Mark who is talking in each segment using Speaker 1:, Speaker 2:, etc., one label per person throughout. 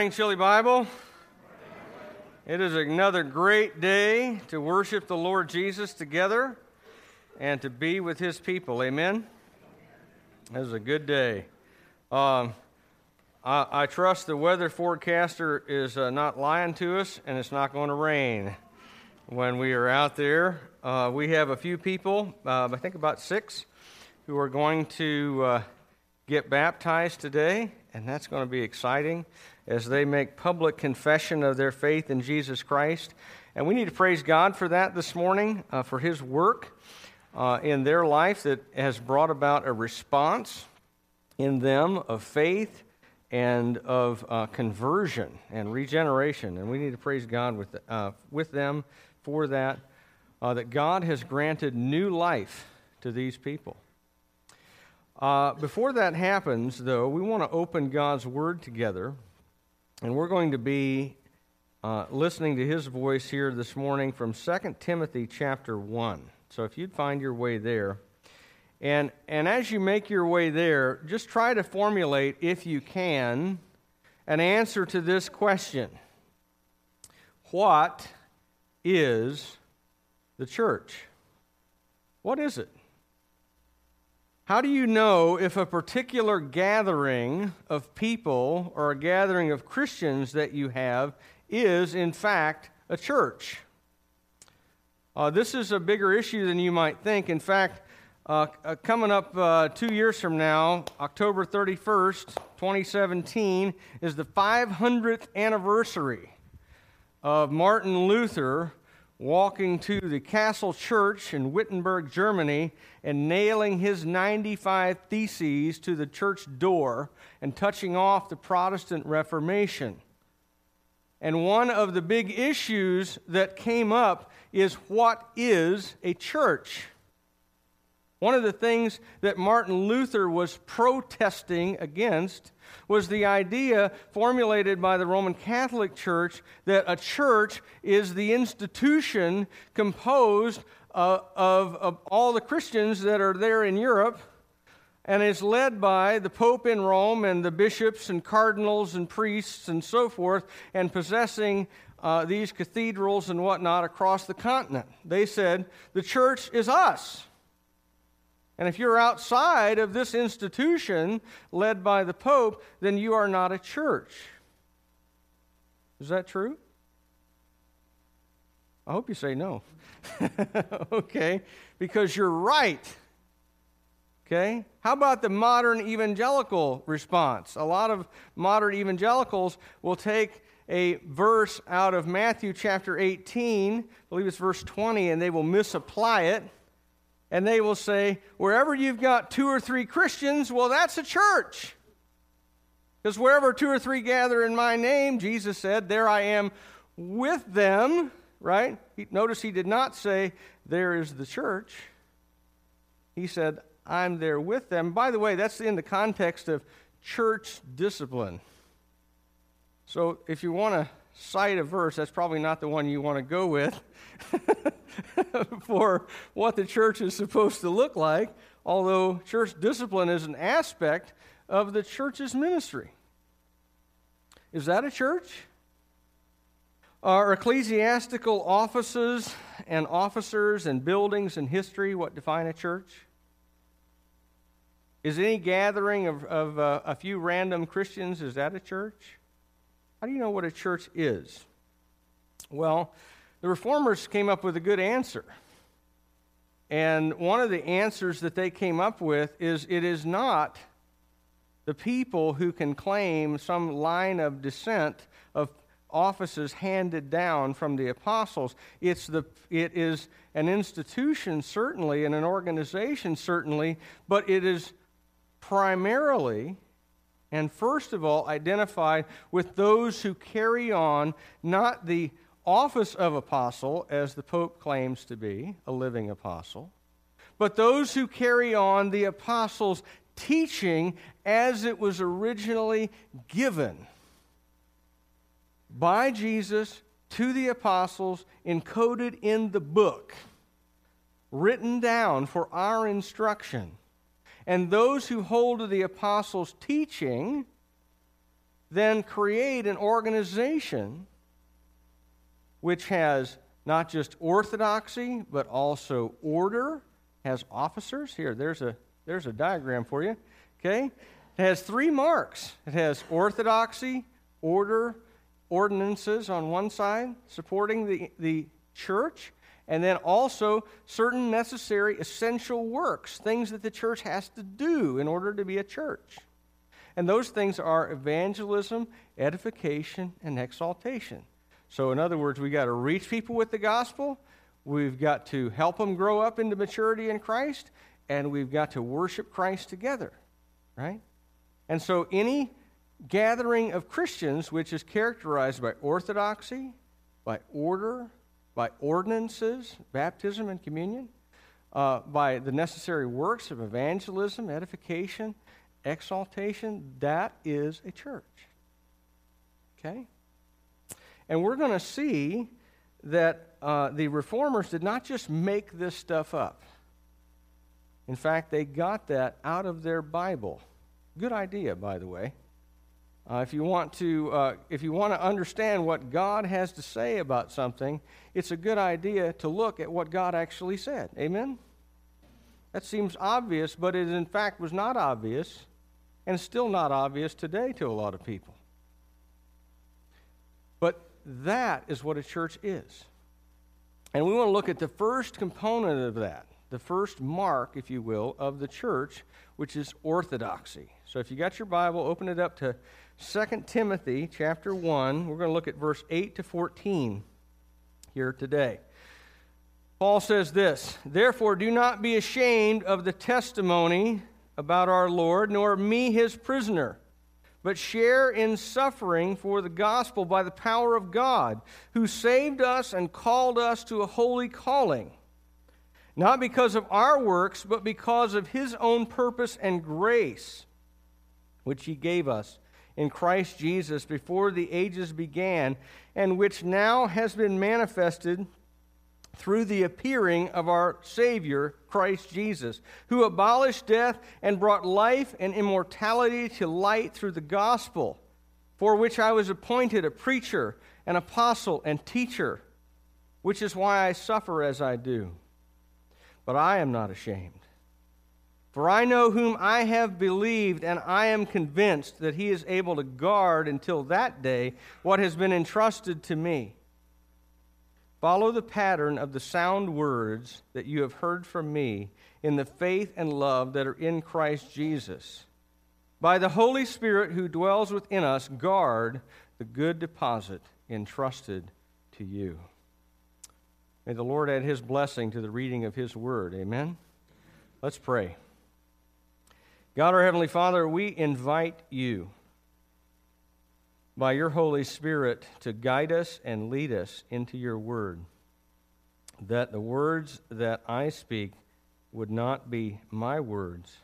Speaker 1: Morning, Chili Bible. It is another great day to worship the Lord Jesus together and to be with his people. Amen. This is a good day. Um, I, I, trust the weather forecaster is uh, not lying to us and it's not going to rain when we are out there. Uh, we have a few people, uh, I think about six, who are going to uh, get baptized today, and that's going to be exciting as they make public confession of their faith in Jesus Christ. And we need to praise God for that this morning, uh, for His work uh, in their life that has brought about a response in them of faith and of uh, conversion and regeneration. And we need to praise God with, uh, with them for that, uh, that God has granted new life to these people. Uh, before that happens, though, we want to open God's Word together and we're going to be uh, listening to his voice here this morning from 2 Timothy chapter 1. So if you'd find your way there. And, and as you make your way there, just try to formulate, if you can, an answer to this question What is the church? What is it? How do you know if a particular gathering of people or a gathering of Christians that you have is, in fact, a church? Uh, this is a bigger issue than you might think. In fact, uh, uh, coming up uh, two years from now, October 31st, 2017, is the 500th anniversary of Martin Luther walking to the Castle Church in Wittenberg, Germany, and nailing his 95 Theses to the church door and touching off the Protestant Reformation. And one of the big issues that came up is what is a church? One of the things that Martin Luther was protesting against was the idea formulated by the Roman Catholic Church that a church is the institution composed uh, of, of all the Christians that are there in Europe and is led by the Pope in Rome and the bishops and cardinals and priests and so forth, and possessing uh, these cathedrals and whatnot across the continent. They said, The church is us. And if you're outside of this institution led by the Pope, then you are not a church. Is that true? I hope you say no. okay? Because you're right. Okay? How about the modern evangelical response? A lot of modern evangelicals will take a verse out of Matthew chapter 18, I believe it's verse 20, and they will misapply it and they will say, wherever you've got two or three Christians, well, that's a church. Because wherever two or three gather in my name, Jesus said, there I am with them, right? Notice he did not say, there is the church. He said, I'm there with them. By the way, that's in the context of church discipline. So if you want to cite a verse, that's probably not the one you want to go with. for what the church is supposed to look like, although church discipline is an aspect of the church's ministry. Is that a church? Are ecclesiastical offices and officers and buildings and history what define a church? Is any gathering of, of uh, a few random Christians, is that a church? How do you know what a church is? Well, the reformers came up with a good answer. And one of the answers that they came up with is it is not the people who can claim some line of descent of offices handed down from the apostles. It's the, it is an institution, certainly, and an organization, certainly, but it is primarily and first of all identified with those who carry on not the office of apostle, as the Pope claims to be, a living apostle, but those who carry on the apostles' teaching as it was originally given by Jesus to the apostles, encoded in the book, written down for our instruction. And those who hold to the apostles' teaching then create an organization which has not just orthodoxy, but also order, has officers. Here, there's a, there's a diagram for you. Okay? It has three marks it has orthodoxy, order, ordinances on one side, supporting the, the church, and then also certain necessary essential works, things that the church has to do in order to be a church. And those things are evangelism, edification, and exaltation. So, in other words, we've got to reach people with the gospel, we've got to help them grow up into maturity in Christ, and we've got to worship Christ together, right? And so, any gathering of Christians which is characterized by orthodoxy, by order, by ordinances, baptism and communion, uh, by the necessary works of evangelism, edification, exaltation, that is a church. Okay? And we're going to see that uh, the reformers did not just make this stuff up. In fact, they got that out of their Bible. Good idea, by the way. Uh, if you want to, uh, if you want to understand what God has to say about something, it's a good idea to look at what God actually said. Amen. That seems obvious, but it in fact was not obvious, and still not obvious today to a lot of people. But that is what a church is. And we want to look at the first component of that, the first mark, if you will, of the church, which is orthodoxy. So if you got your Bible, open it up to 2 Timothy chapter 1. We're going to look at verse 8 to 14 here today. Paul says this Therefore, do not be ashamed of the testimony about our Lord, nor me, his prisoner but share in suffering for the gospel by the power of God, who saved us and called us to a holy calling, not because of our works, but because of his own purpose and grace, which he gave us in Christ Jesus before the ages began, and which now has been manifested through the appearing of our Savior, Christ Jesus, who abolished death and brought life and immortality to light through the gospel, for which I was appointed a preacher, an apostle, and teacher, which is why I suffer as I do. But I am not ashamed. For I know whom I have believed, and I am convinced that he is able to guard until that day what has been entrusted to me. Follow the pattern of the sound words that you have heard from me in the faith and love that are in Christ Jesus. By the Holy Spirit who dwells within us, guard the good deposit entrusted to you. May the Lord add his blessing to the reading of his word. Amen. Let's pray. God, our Heavenly Father, we invite you by your Holy Spirit to guide us and lead us into your word, that the words that I speak would not be my words,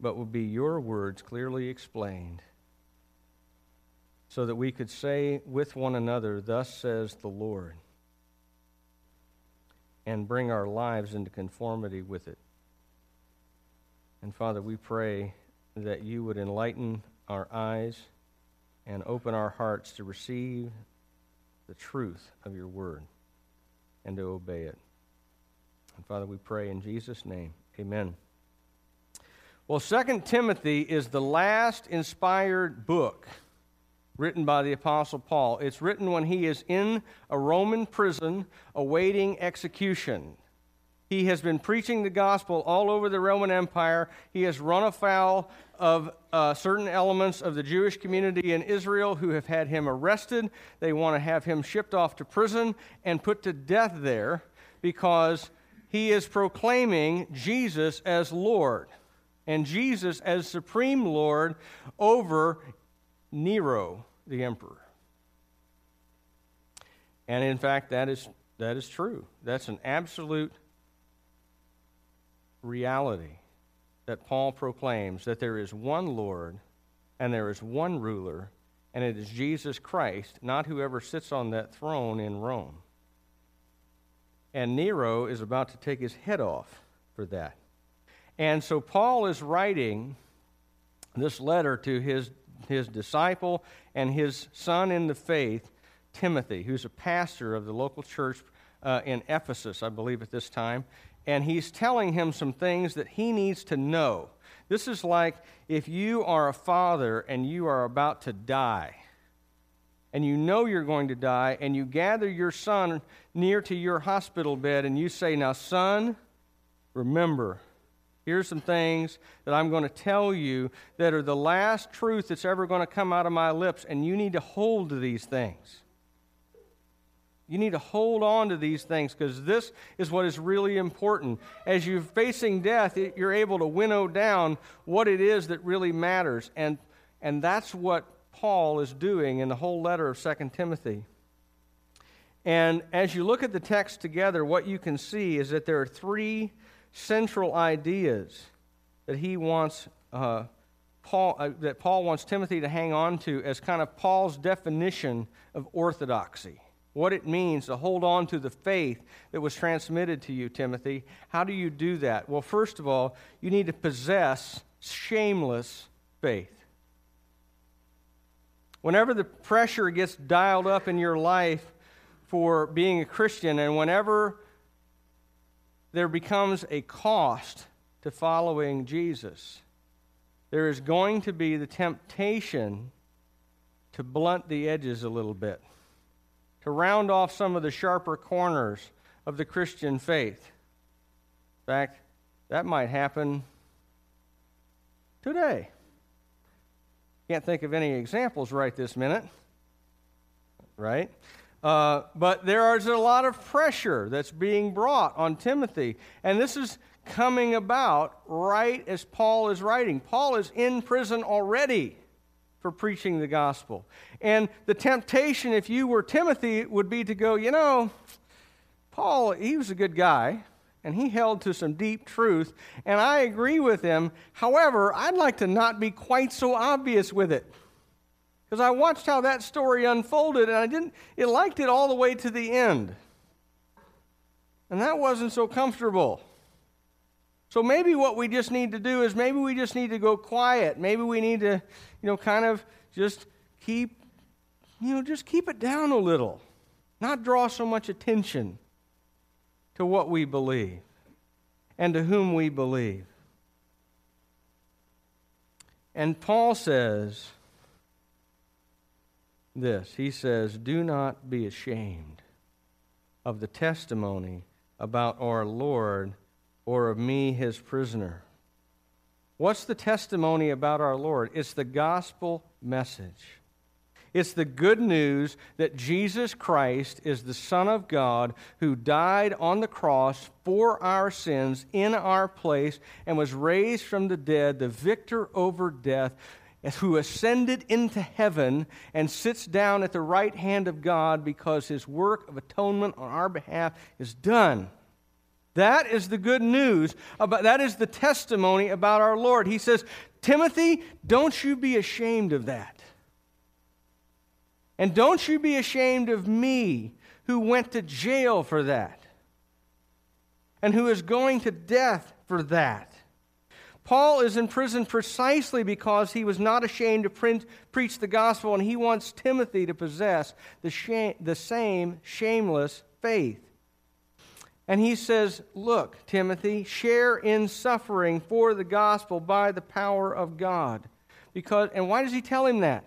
Speaker 1: but would be your words clearly explained, so that we could say with one another, Thus says the Lord, and bring our lives into conformity with it. And Father, we pray that you would enlighten our eyes and open our hearts to receive the truth of your word and to obey it. And Father, we pray in Jesus' name. Amen. Well, Second Timothy is the last inspired book written by the Apostle Paul. It's written when he is in a Roman prison awaiting execution. He has been preaching the gospel all over the Roman Empire. He has run afoul of uh, certain elements of the Jewish community in Israel who have had him arrested. They want to have him shipped off to prison and put to death there because he is proclaiming Jesus as Lord and Jesus as supreme Lord over Nero, the emperor. And in fact, that is, that is true. That's an absolute reality that Paul proclaims that there is one Lord and there is one ruler, and it is Jesus Christ, not whoever sits on that throne in Rome. And Nero is about to take his head off for that. And so Paul is writing this letter to his his disciple and his son in the faith, Timothy, who's a pastor of the local church uh, in Ephesus, I believe, at this time. And he's telling him some things that he needs to know. This is like if you are a father and you are about to die and you know you're going to die, and you gather your son near to your hospital bed, and you say, Now, son, remember, here's some things that I'm going to tell you that are the last truth that's ever going to come out of my lips, and you need to hold to these things. You need to hold on to these things because this is what is really important. As you're facing death, you're able to winnow down what it is that really matters. And, and that's what Paul is doing in the whole letter of 2 Timothy. And as you look at the text together, what you can see is that there are three central ideas that he wants uh, Paul uh, that Paul wants Timothy to hang on to as kind of Paul's definition of orthodoxy. What it means to hold on to the faith that was transmitted to you, Timothy. How do you do that? Well, first of all, you need to possess shameless faith. Whenever the pressure gets dialed up in your life for being a Christian, and whenever there becomes a cost to following Jesus, there is going to be the temptation to blunt the edges a little bit, to round off some of the sharper corners of the Christian faith. In fact, that might happen today. Can't think of any examples right this minute, right? Uh, but there is a lot of pressure that's being brought on Timothy. And this is coming about right as Paul is writing. Paul is in prison already for preaching the gospel. And the temptation, if you were Timothy, would be to go, you know, Paul, he was a good guy and he held to some deep truth, and I agree with him. However, I'd like to not be quite so obvious with it. Because I watched how that story unfolded, and I didn't it liked it all the way to the end. And that wasn't so comfortable. So maybe what we just need to do is maybe we just need to go quiet. Maybe we need to, you know, kind of just keep, you know, just keep it down a little. Not draw so much attention to what we believe and to whom we believe. And Paul says this He says, Do not be ashamed of the testimony about our Lord or of me, his prisoner. What's the testimony about our Lord? It's the gospel message. It's the good news that Jesus Christ is the Son of God who died on the cross for our sins in our place and was raised from the dead, the victor over death, who ascended into heaven and sits down at the right hand of God because his work of atonement on our behalf is done. That is the good news about that is the testimony about our Lord. He says, "Timothy, don't you be ashamed of that." And don't you be ashamed of me who went to jail for that and who is going to death for that. Paul is in prison precisely because he was not ashamed to print, preach the gospel, and he wants Timothy to possess the, shame, the same shameless faith. And he says, Look, Timothy, share in suffering for the gospel by the power of God. Because, and why does he tell him that?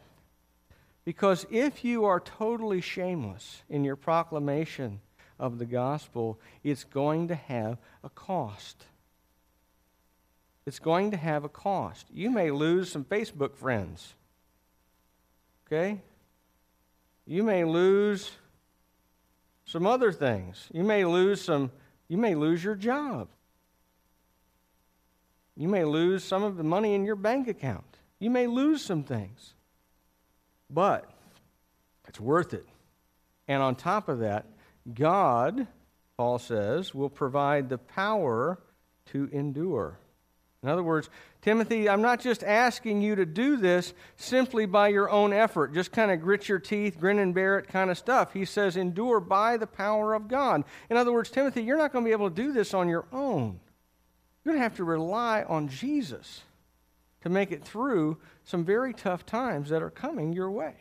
Speaker 1: Because if you are totally shameless in your proclamation of the gospel, it's going to have a cost. It's going to have a cost. You may lose some Facebook friends. Okay? You may lose some other things. You may lose some you may lose your job. You may lose some of the money in your bank account. You may lose some things. But it's worth it. And on top of that, God, Paul says, will provide the power to endure. In other words, Timothy, I'm not just asking you to do this simply by your own effort, just kind of grit your teeth, grin and bear it kind of stuff. He says, endure by the power of God. In other words, Timothy, you're not going to be able to do this on your own. You're going to have to rely on Jesus to make it through some very tough times that are coming your way.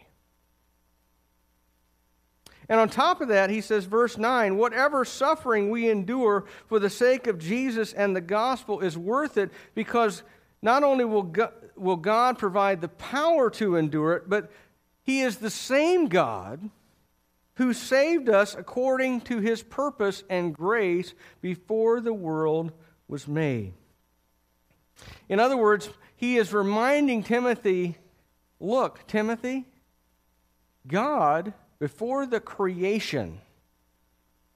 Speaker 1: And on top of that, he says, verse 9, whatever suffering we endure for the sake of Jesus and the gospel is worth it because not only will God, will God provide the power to endure it, but he is the same God who saved us according to his purpose and grace before the world was made. In other words, he is reminding Timothy look, Timothy, God, before the creation,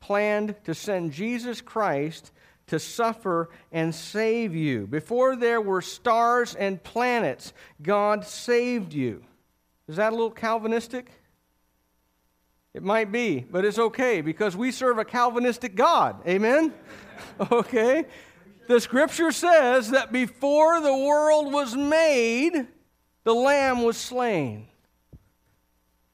Speaker 1: planned to send Jesus Christ to suffer and save you. Before there were stars and planets, God saved you. Is that a little Calvinistic? It might be, but it's okay because we serve a Calvinistic God. Amen? okay? The scripture says that before the world was made, the Lamb was slain.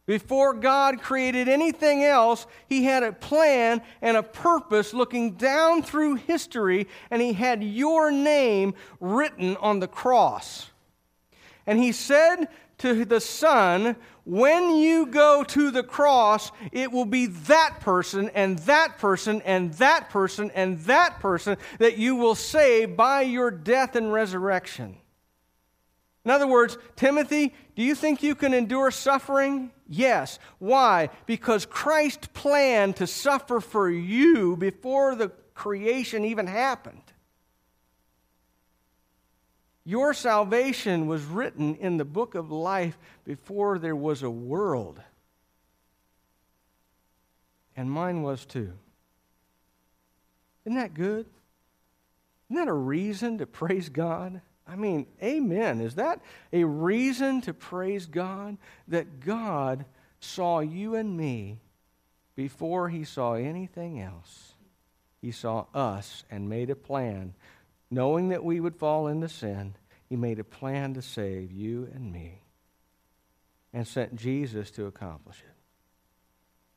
Speaker 1: Before God created anything else, He had a plan and a purpose looking down through history, and He had your name written on the cross. And He said to the Son, When you go to the cross, it will be that person and that person and that person and that person that you will save by your death and resurrection. In other words, Timothy, do you think you can endure suffering? Yes. Why? Because Christ planned to suffer for you before the creation even happened. Your salvation was written in the book of life before there was a world. And mine was too. Isn't that good? Isn't that a reason to praise God? I mean, amen. Is that a reason to praise God? That God saw you and me before he saw anything else. He saw us and made a plan knowing that we would fall into sin, he made a plan to save you and me and sent Jesus to accomplish it.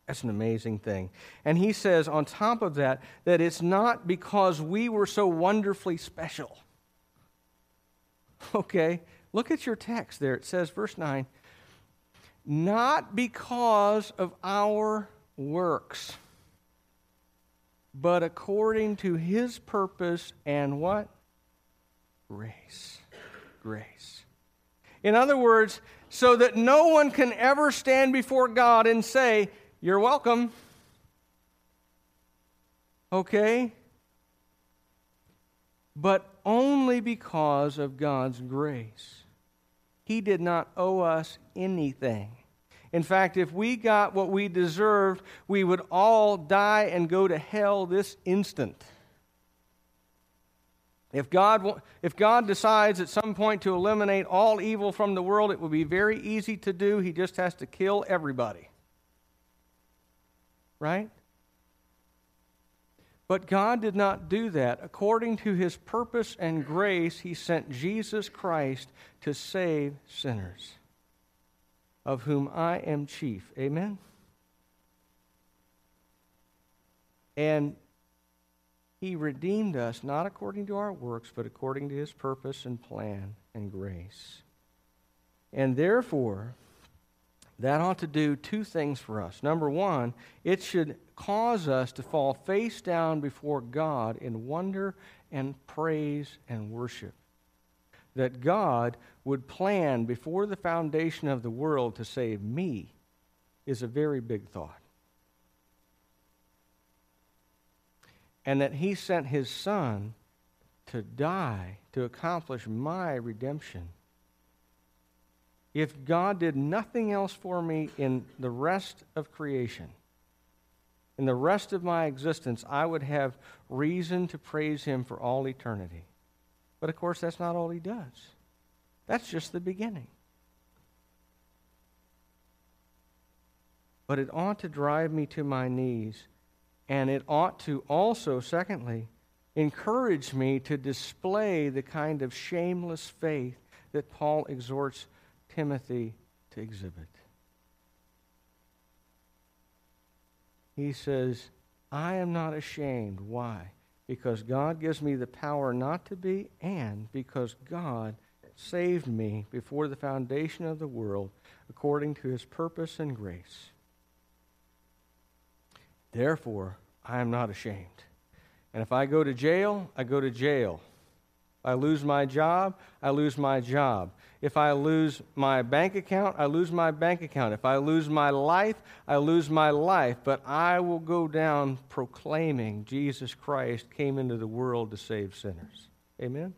Speaker 1: That's an amazing thing. And he says, on top of that, that it's not because we were so wonderfully special. Okay, look at your text there. It says, verse 9, not because of our works but according to his purpose and what? Grace. Grace. In other words, so that no one can ever stand before God and say, You're welcome. Okay? But only because of God's grace. He did not owe us anything. In fact, if we got what we deserved, we would all die and go to hell this instant. If God, if God decides at some point to eliminate all evil from the world, it would be very easy to do. He just has to kill everybody. Right? But God did not do that. According to his purpose and grace, he sent Jesus Christ to save sinners of whom I am chief. Amen? And he redeemed us not according to our works, but according to his purpose and plan and grace. And therefore, that ought to do two things for us. Number one, it should cause us to fall face down before God in wonder and praise and worship that God would plan before the foundation of the world to save me is a very big thought. And that He sent His Son to die to accomplish my redemption. If God did nothing else for me in the rest of creation, in the rest of my existence, I would have reason to praise Him for all eternity. But of course, that's not all he does. That's just the beginning. But it ought to drive me to my knees. And it ought to also, secondly, encourage me to display the kind of shameless faith that Paul exhorts Timothy to exhibit. He says, I am not ashamed. Why? Because God gives me the power not to be, and because God saved me before the foundation of the world according to his purpose and grace. Therefore, I am not ashamed. And if I go to jail, I go to jail. I lose my job, I lose my job. If I lose my bank account, I lose my bank account. If I lose my life, I lose my life. But I will go down proclaiming Jesus Christ came into the world to save sinners. Amen?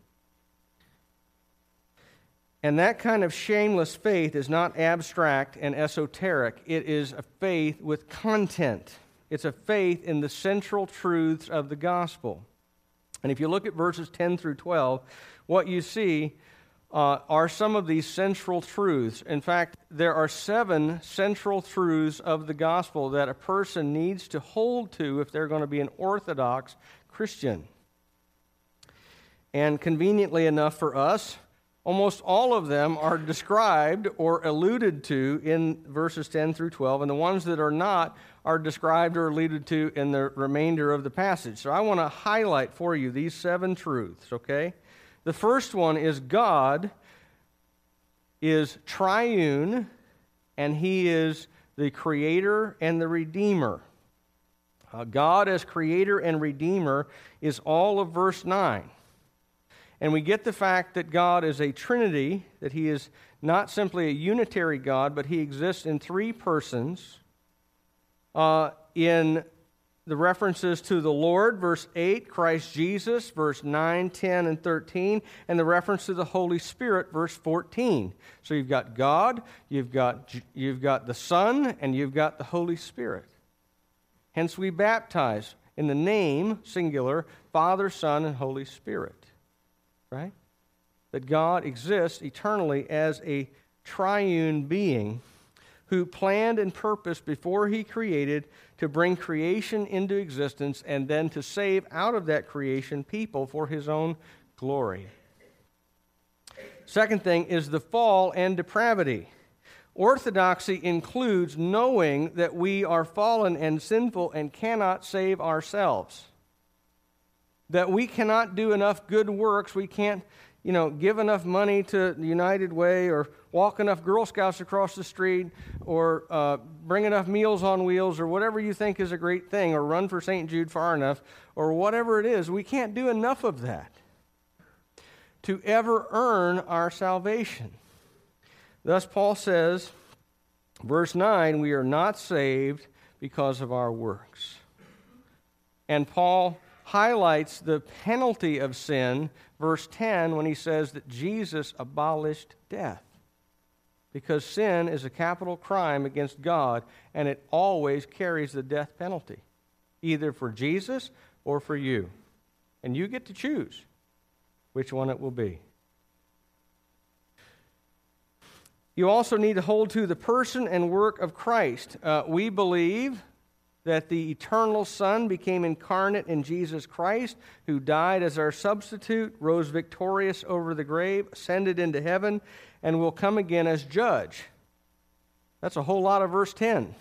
Speaker 1: And that kind of shameless faith is not abstract and esoteric, it is a faith with content. It's a faith in the central truths of the gospel. And if you look at verses 10 through 12, what you see uh, are some of these central truths. In fact, there are seven central truths of the gospel that a person needs to hold to if they're going to be an orthodox Christian. And conveniently enough for us, almost all of them are described or alluded to in verses 10 through 12, and the ones that are not are described or alluded to in the remainder of the passage. So I want to highlight for you these seven truths, okay? The first one is God is triune, and He is the creator and the redeemer. Uh, God as creator and redeemer is all of verse 9. And we get the fact that God is a trinity, that He is not simply a unitary God, but He exists in three persons. Uh, in the references to the Lord, verse 8, Christ Jesus, verse 9, 10, and 13, and the reference to the Holy Spirit, verse 14. So you've got God, you've got, you've got the Son, and you've got the Holy Spirit. Hence, we baptize in the name, singular, Father, Son, and Holy Spirit right? That God exists eternally as a triune being who planned and purposed before he created to bring creation into existence and then to save out of that creation people for his own glory. Second thing is the fall and depravity. Orthodoxy includes knowing that we are fallen and sinful and cannot save ourselves that we cannot do enough good works. We can't, you know, give enough money to the United Way or walk enough Girl Scouts across the street or uh, bring enough meals on wheels or whatever you think is a great thing or run for St. Jude far enough or whatever it is. We can't do enough of that to ever earn our salvation. Thus, Paul says, verse 9, we are not saved because of our works. And Paul highlights the penalty of sin, verse 10, when he says that Jesus abolished death. Because sin is a capital crime against God, and it always carries the death penalty, either for Jesus or for you. And you get to choose which one it will be. You also need to hold to the person and work of Christ. Uh, we believe that the eternal Son became incarnate in Jesus Christ, who died as our substitute, rose victorious over the grave, ascended into heaven, and will come again as judge. That's a whole lot of verse 10.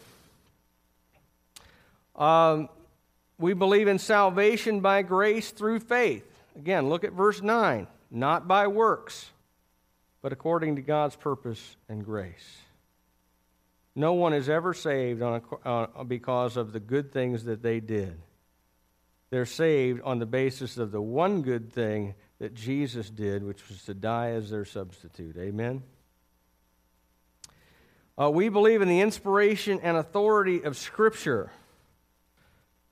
Speaker 1: Um, we believe in salvation by grace through faith. Again, look at verse 9. Not by works, but according to God's purpose and grace. No one is ever saved on a, uh, because of the good things that they did. They're saved on the basis of the one good thing that Jesus did, which was to die as their substitute. Amen? Uh, we believe in the inspiration and authority of Scripture.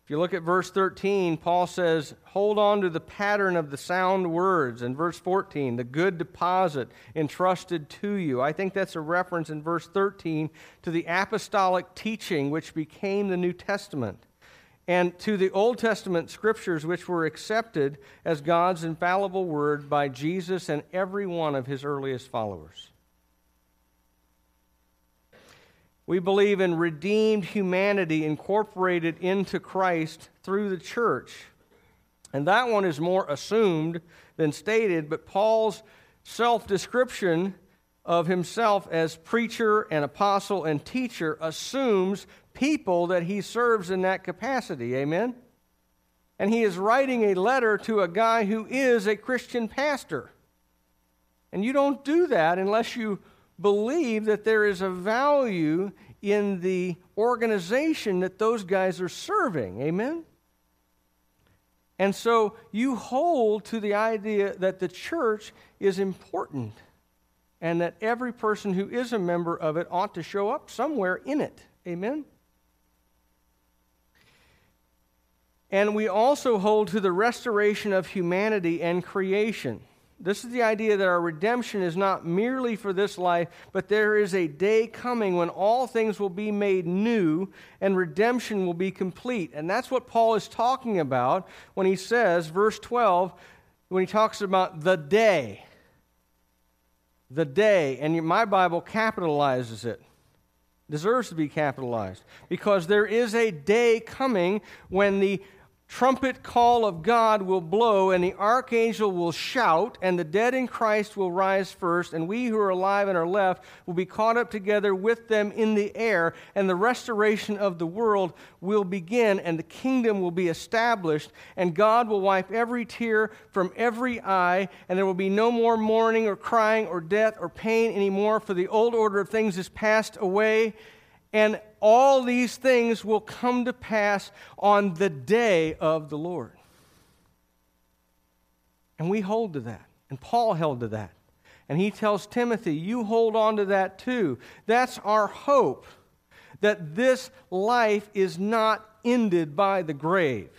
Speaker 1: If you look at verse 13, Paul says, Hold on to the pattern of the sound words. In verse 14, the good deposit entrusted to you. I think that's a reference in verse 13 to the apostolic teaching which became the New Testament and to the Old Testament scriptures which were accepted as God's infallible word by Jesus and every one of his earliest followers. We believe in redeemed humanity incorporated into Christ through the church. And that one is more assumed than stated, but Paul's self description of himself as preacher and apostle and teacher assumes people that he serves in that capacity. Amen? And he is writing a letter to a guy who is a Christian pastor. And you don't do that unless you believe that there is a value in the organization that those guys are serving. Amen? And so you hold to the idea that the church is important and that every person who is a member of it ought to show up somewhere in it. Amen? And we also hold to the restoration of humanity and creation. This is the idea that our redemption is not merely for this life, but there is a day coming when all things will be made new and redemption will be complete. And that's what Paul is talking about when he says, verse 12, when he talks about the day. The day. And my Bible capitalizes it. Deserves to be capitalized. Because there is a day coming when the trumpet call of God will blow, and the archangel will shout, and the dead in Christ will rise first, and we who are alive and are left will be caught up together with them in the air, and the restoration of the world will begin, and the kingdom will be established, and God will wipe every tear from every eye, and there will be no more mourning or crying or death or pain anymore, for the old order of things is passed away. And all these things will come to pass on the day of the Lord. And we hold to that. And Paul held to that. And he tells Timothy, You hold on to that too. That's our hope that this life is not ended by the grave.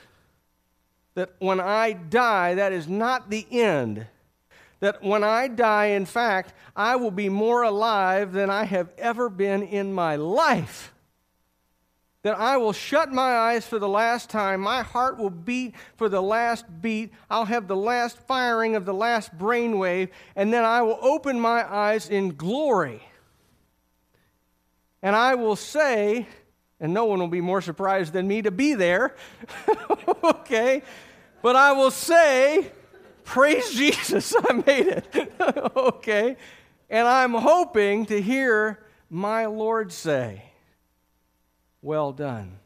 Speaker 1: That when I die, that is not the end that when I die, in fact, I will be more alive than I have ever been in my life. That I will shut my eyes for the last time. My heart will beat for the last beat. I'll have the last firing of the last brainwave, and then I will open my eyes in glory. And I will say, and no one will be more surprised than me to be there, okay? But I will say, Praise Jesus, I made it. okay. And I'm hoping to hear my Lord say, Well done,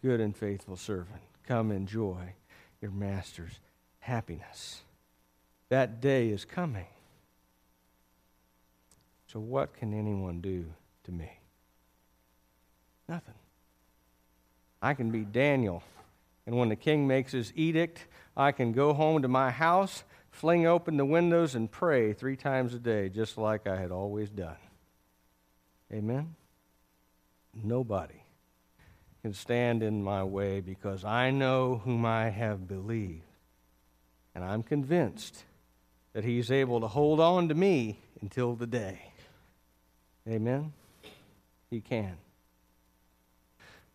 Speaker 1: good and faithful servant. Come enjoy your master's happiness. That day is coming. So, what can anyone do to me? Nothing. I can be Daniel. And when the king makes his edict, I can go home to my house, fling open the windows, and pray three times a day, just like I had always done. Amen? Nobody can stand in my way because I know whom I have believed. And I'm convinced that he's able to hold on to me until the day. Amen? He can.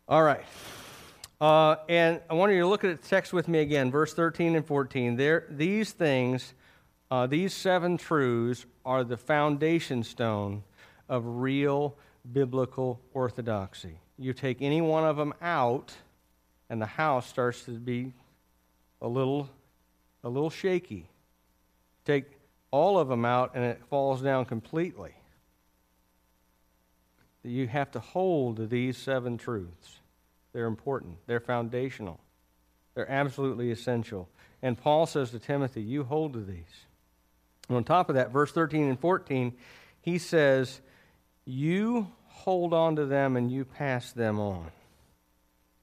Speaker 1: All right. Uh, and I want you to look at the text with me again, verse 13 and 14. There, these things, uh, these seven truths, are the foundation stone of real biblical orthodoxy. You take any one of them out, and the house starts to be a little, a little shaky. Take all of them out, and it falls down completely. You have to hold to these seven truths. They're important, they're foundational, they're absolutely essential. And Paul says to Timothy, You hold to these. And on top of that, verse 13 and 14, he says, You hold on to them and you pass them on.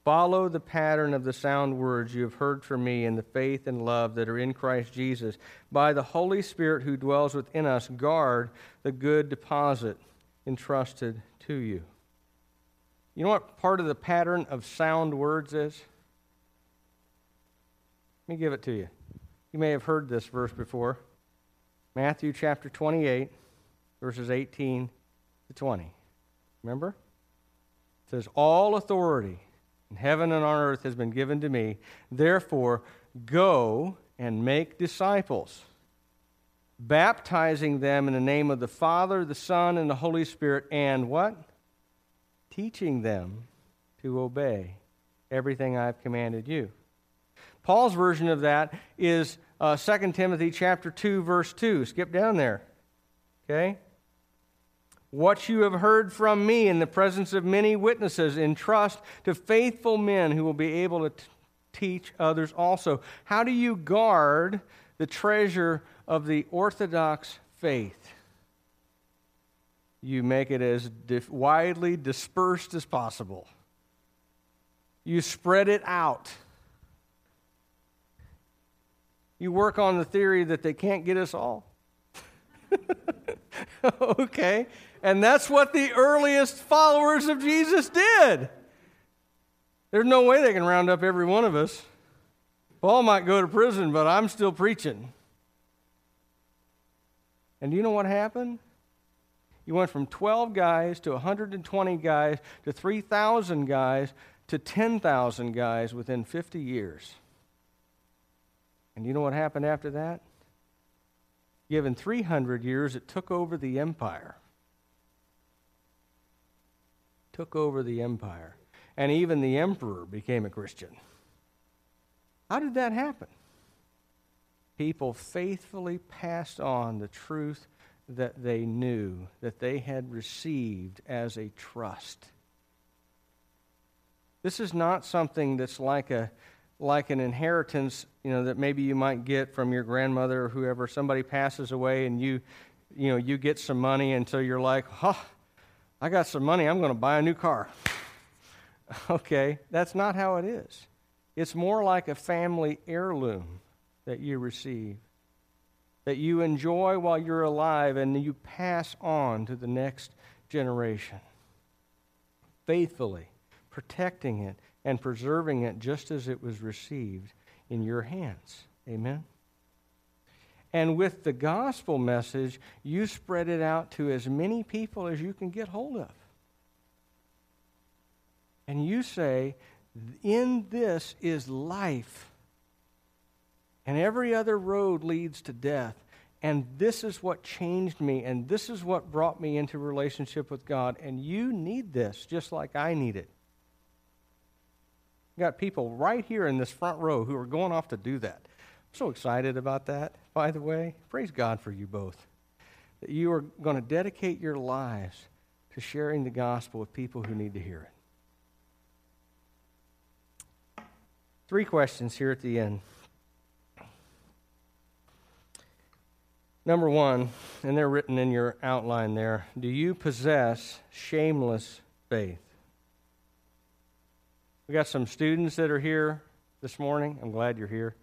Speaker 1: Follow the pattern of the sound words you have heard from me in the faith and love that are in Christ Jesus. By the Holy Spirit who dwells within us, guard the good deposit entrusted to you. You know what part of the pattern of sound words is? Let me give it to you. You may have heard this verse before. Matthew chapter 28, verses 18 to 20. Remember? It says, All authority in heaven and on earth has been given to me. Therefore, go and make disciples, baptizing them in the name of the Father, the Son, and the Holy Spirit, and what? Teaching them to obey everything I've commanded you. Paul's version of that is uh, 2 Timothy chapter 2 verse 2. Skip down there. Okay? What you have heard from me in the presence of many witnesses, entrust to faithful men who will be able to t- teach others also. How do you guard the treasure of the Orthodox faith, you make it as dif- widely dispersed as possible. You spread it out. You work on the theory that they can't get us all. okay? And that's what the earliest followers of Jesus did. There's no way they can round up every one of us. Paul might go to prison, but I'm still preaching. And you know what happened? You went from 12 guys to 120 guys to 3,000 guys to 10,000 guys within 50 years. And you know what happened after that? Given 300 years, it took over the empire. Took over the empire. And even the emperor became a Christian. How did that happen? People faithfully passed on the truth that they knew, that they had received as a trust. This is not something that's like a like an inheritance, you know, that maybe you might get from your grandmother or whoever. Somebody passes away and you, you know, you get some money, and so you're like, "Huh, I got some money. I'm going to buy a new car." okay, that's not how it is. It's more like a family heirloom that you receive, that you enjoy while you're alive, and you pass on to the next generation faithfully protecting it and preserving it just as it was received in your hands. Amen? And with the gospel message, you spread it out to as many people as you can get hold of. And you say, In this is life. And every other road leads to death. And this is what changed me. And this is what brought me into relationship with God. And you need this just like I need it got people right here in this front row who are going off to do that. I'm so excited about that, by the way. Praise God for you both. That you are going to dedicate your lives to sharing the gospel with people who need to hear it. Three questions here at the end. Number one, and they're written in your outline there do you possess shameless faith? We got some students that are here this morning. I'm glad you're here.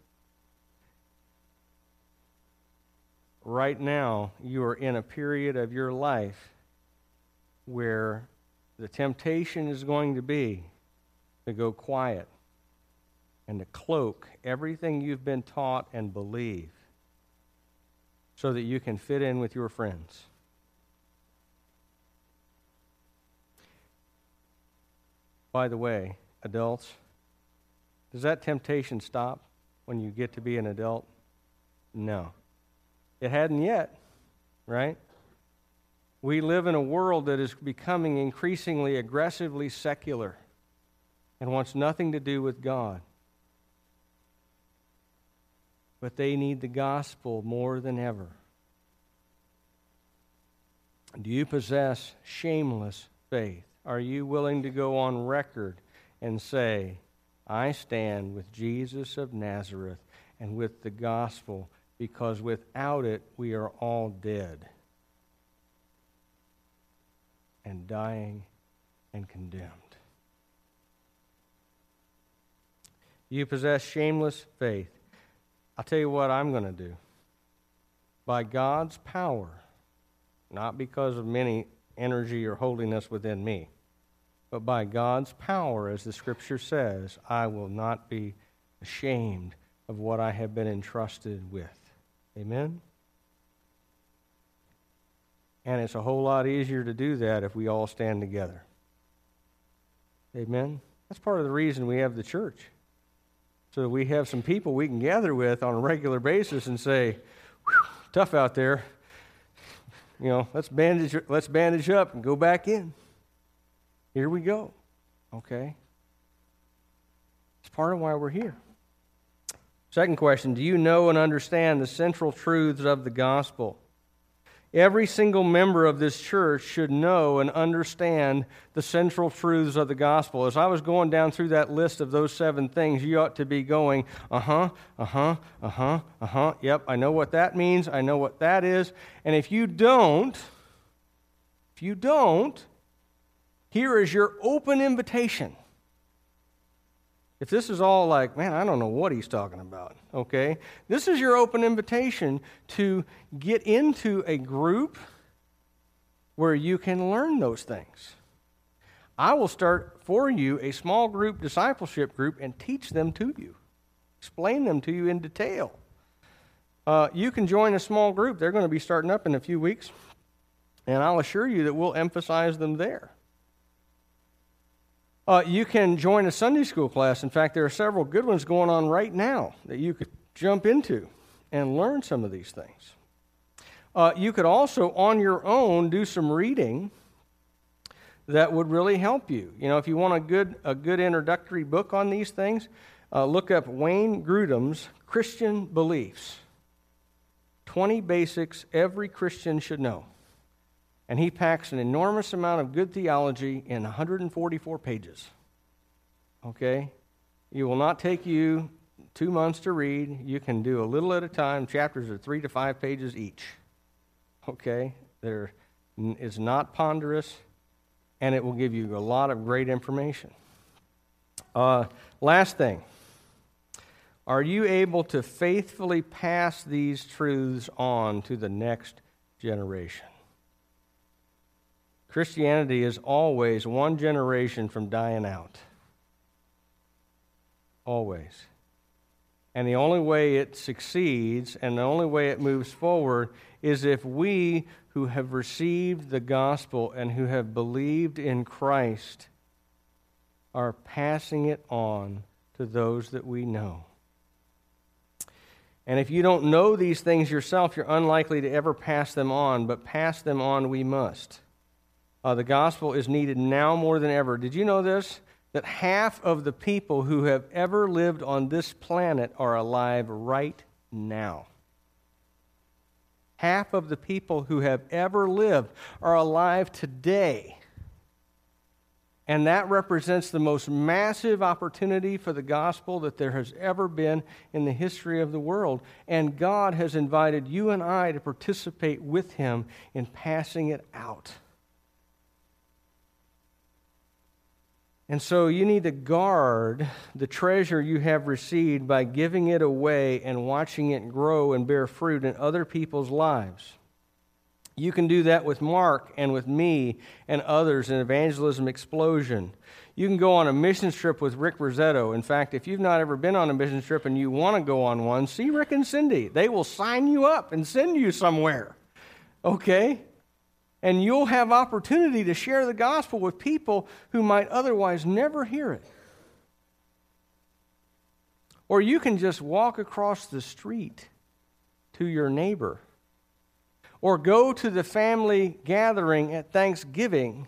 Speaker 1: Right now, you are in a period of your life where the temptation is going to be to go quiet and to cloak everything you've been taught and believe so that you can fit in with your friends. By the way, adults, does that temptation stop when you get to be an adult? No. It hadn't yet, right? We live in a world that is becoming increasingly aggressively secular and wants nothing to do with God. But they need the gospel more than ever. Do you possess shameless faith? Are you willing to go on record and say, I stand with Jesus of Nazareth and with the gospel, because without it we are all dead and dying and condemned. You possess shameless faith. I'll tell you what I'm going to do. By God's power, not because of many energy or holiness within me but by God's power, as the scripture says, I will not be ashamed of what I have been entrusted with. Amen? And it's a whole lot easier to do that if we all stand together. Amen? That's part of the reason we have the church. So that we have some people we can gather with on a regular basis and say, tough out there. You know, let's bandage, let's bandage up and go back in. Here we go. Okay? It's part of why we're here. Second question Do you know and understand the central truths of the gospel? Every single member of this church should know and understand the central truths of the gospel. As I was going down through that list of those seven things, you ought to be going, uh huh, uh huh, uh huh, uh huh. Yep, I know what that means. I know what that is. And if you don't, if you don't, here is your open invitation if this is all like, man, I don't know what he's talking about, okay? This is your open invitation to get into a group where you can learn those things. I will start for you a small group discipleship group and teach them to you, explain them to you in detail. Uh, you can join a small group. They're going to be starting up in a few weeks, and I'll assure you that we'll emphasize them there. Uh, you can join a Sunday school class. In fact, there are several good ones going on right now that you could jump into and learn some of these things. Uh, you could also, on your own, do some reading that would really help you. You know, if you want a good, a good introductory book on these things, uh, look up Wayne Grudem's Christian Beliefs 20 Basics Every Christian Should Know and he packs an enormous amount of good theology in 144 pages. Okay? It will not take you two months to read. You can do a little at a time. Chapters are three to five pages each. Okay? There is not ponderous, and it will give you a lot of great information. Uh, last thing. Are you able to faithfully pass these truths on to the next generation? Christianity is always one generation from dying out. Always. And the only way it succeeds and the only way it moves forward is if we who have received the gospel and who have believed in Christ are passing it on to those that we know. And if you don't know these things yourself, you're unlikely to ever pass them on, but pass them on we must. Uh, the gospel is needed now more than ever. Did you know this? That half of the people who have ever lived on this planet are alive right now. Half of the people who have ever lived are alive today. And that represents the most massive opportunity for the gospel that there has ever been in the history of the world. And God has invited you and I to participate with Him in passing it out. And so you need to guard the treasure you have received by giving it away and watching it grow and bear fruit in other people's lives. You can do that with Mark and with me and others in Evangelism Explosion. You can go on a mission trip with Rick Rosetto. In fact, if you've not ever been on a mission trip and you want to go on one, see Rick and Cindy. They will sign you up and send you somewhere. Okay? And you'll have opportunity to share the gospel with people who might otherwise never hear it. Or you can just walk across the street to your neighbor. Or go to the family gathering at Thanksgiving.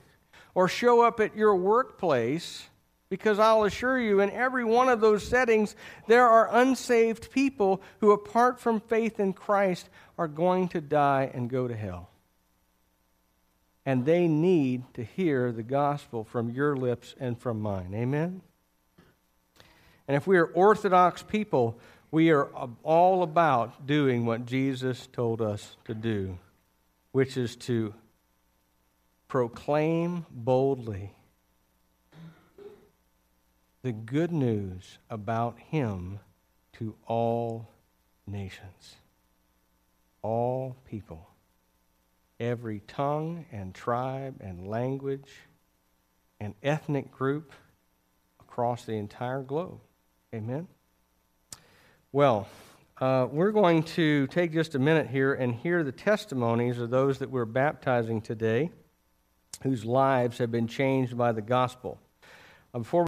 Speaker 1: Or show up at your workplace. Because I'll assure you, in every one of those settings, there are unsaved people who, apart from faith in Christ, are going to die and go to hell and they need to hear the gospel from your lips and from mine. Amen? And if we are Orthodox people, we are all about doing what Jesus told us to do, which is to proclaim boldly the good news about Him to all nations, all people every tongue and tribe and language and ethnic group across the entire globe. Amen? Well, uh, we're going to take just a minute here and hear the testimonies of those that we're baptizing today whose lives have been changed by the gospel. Uh, before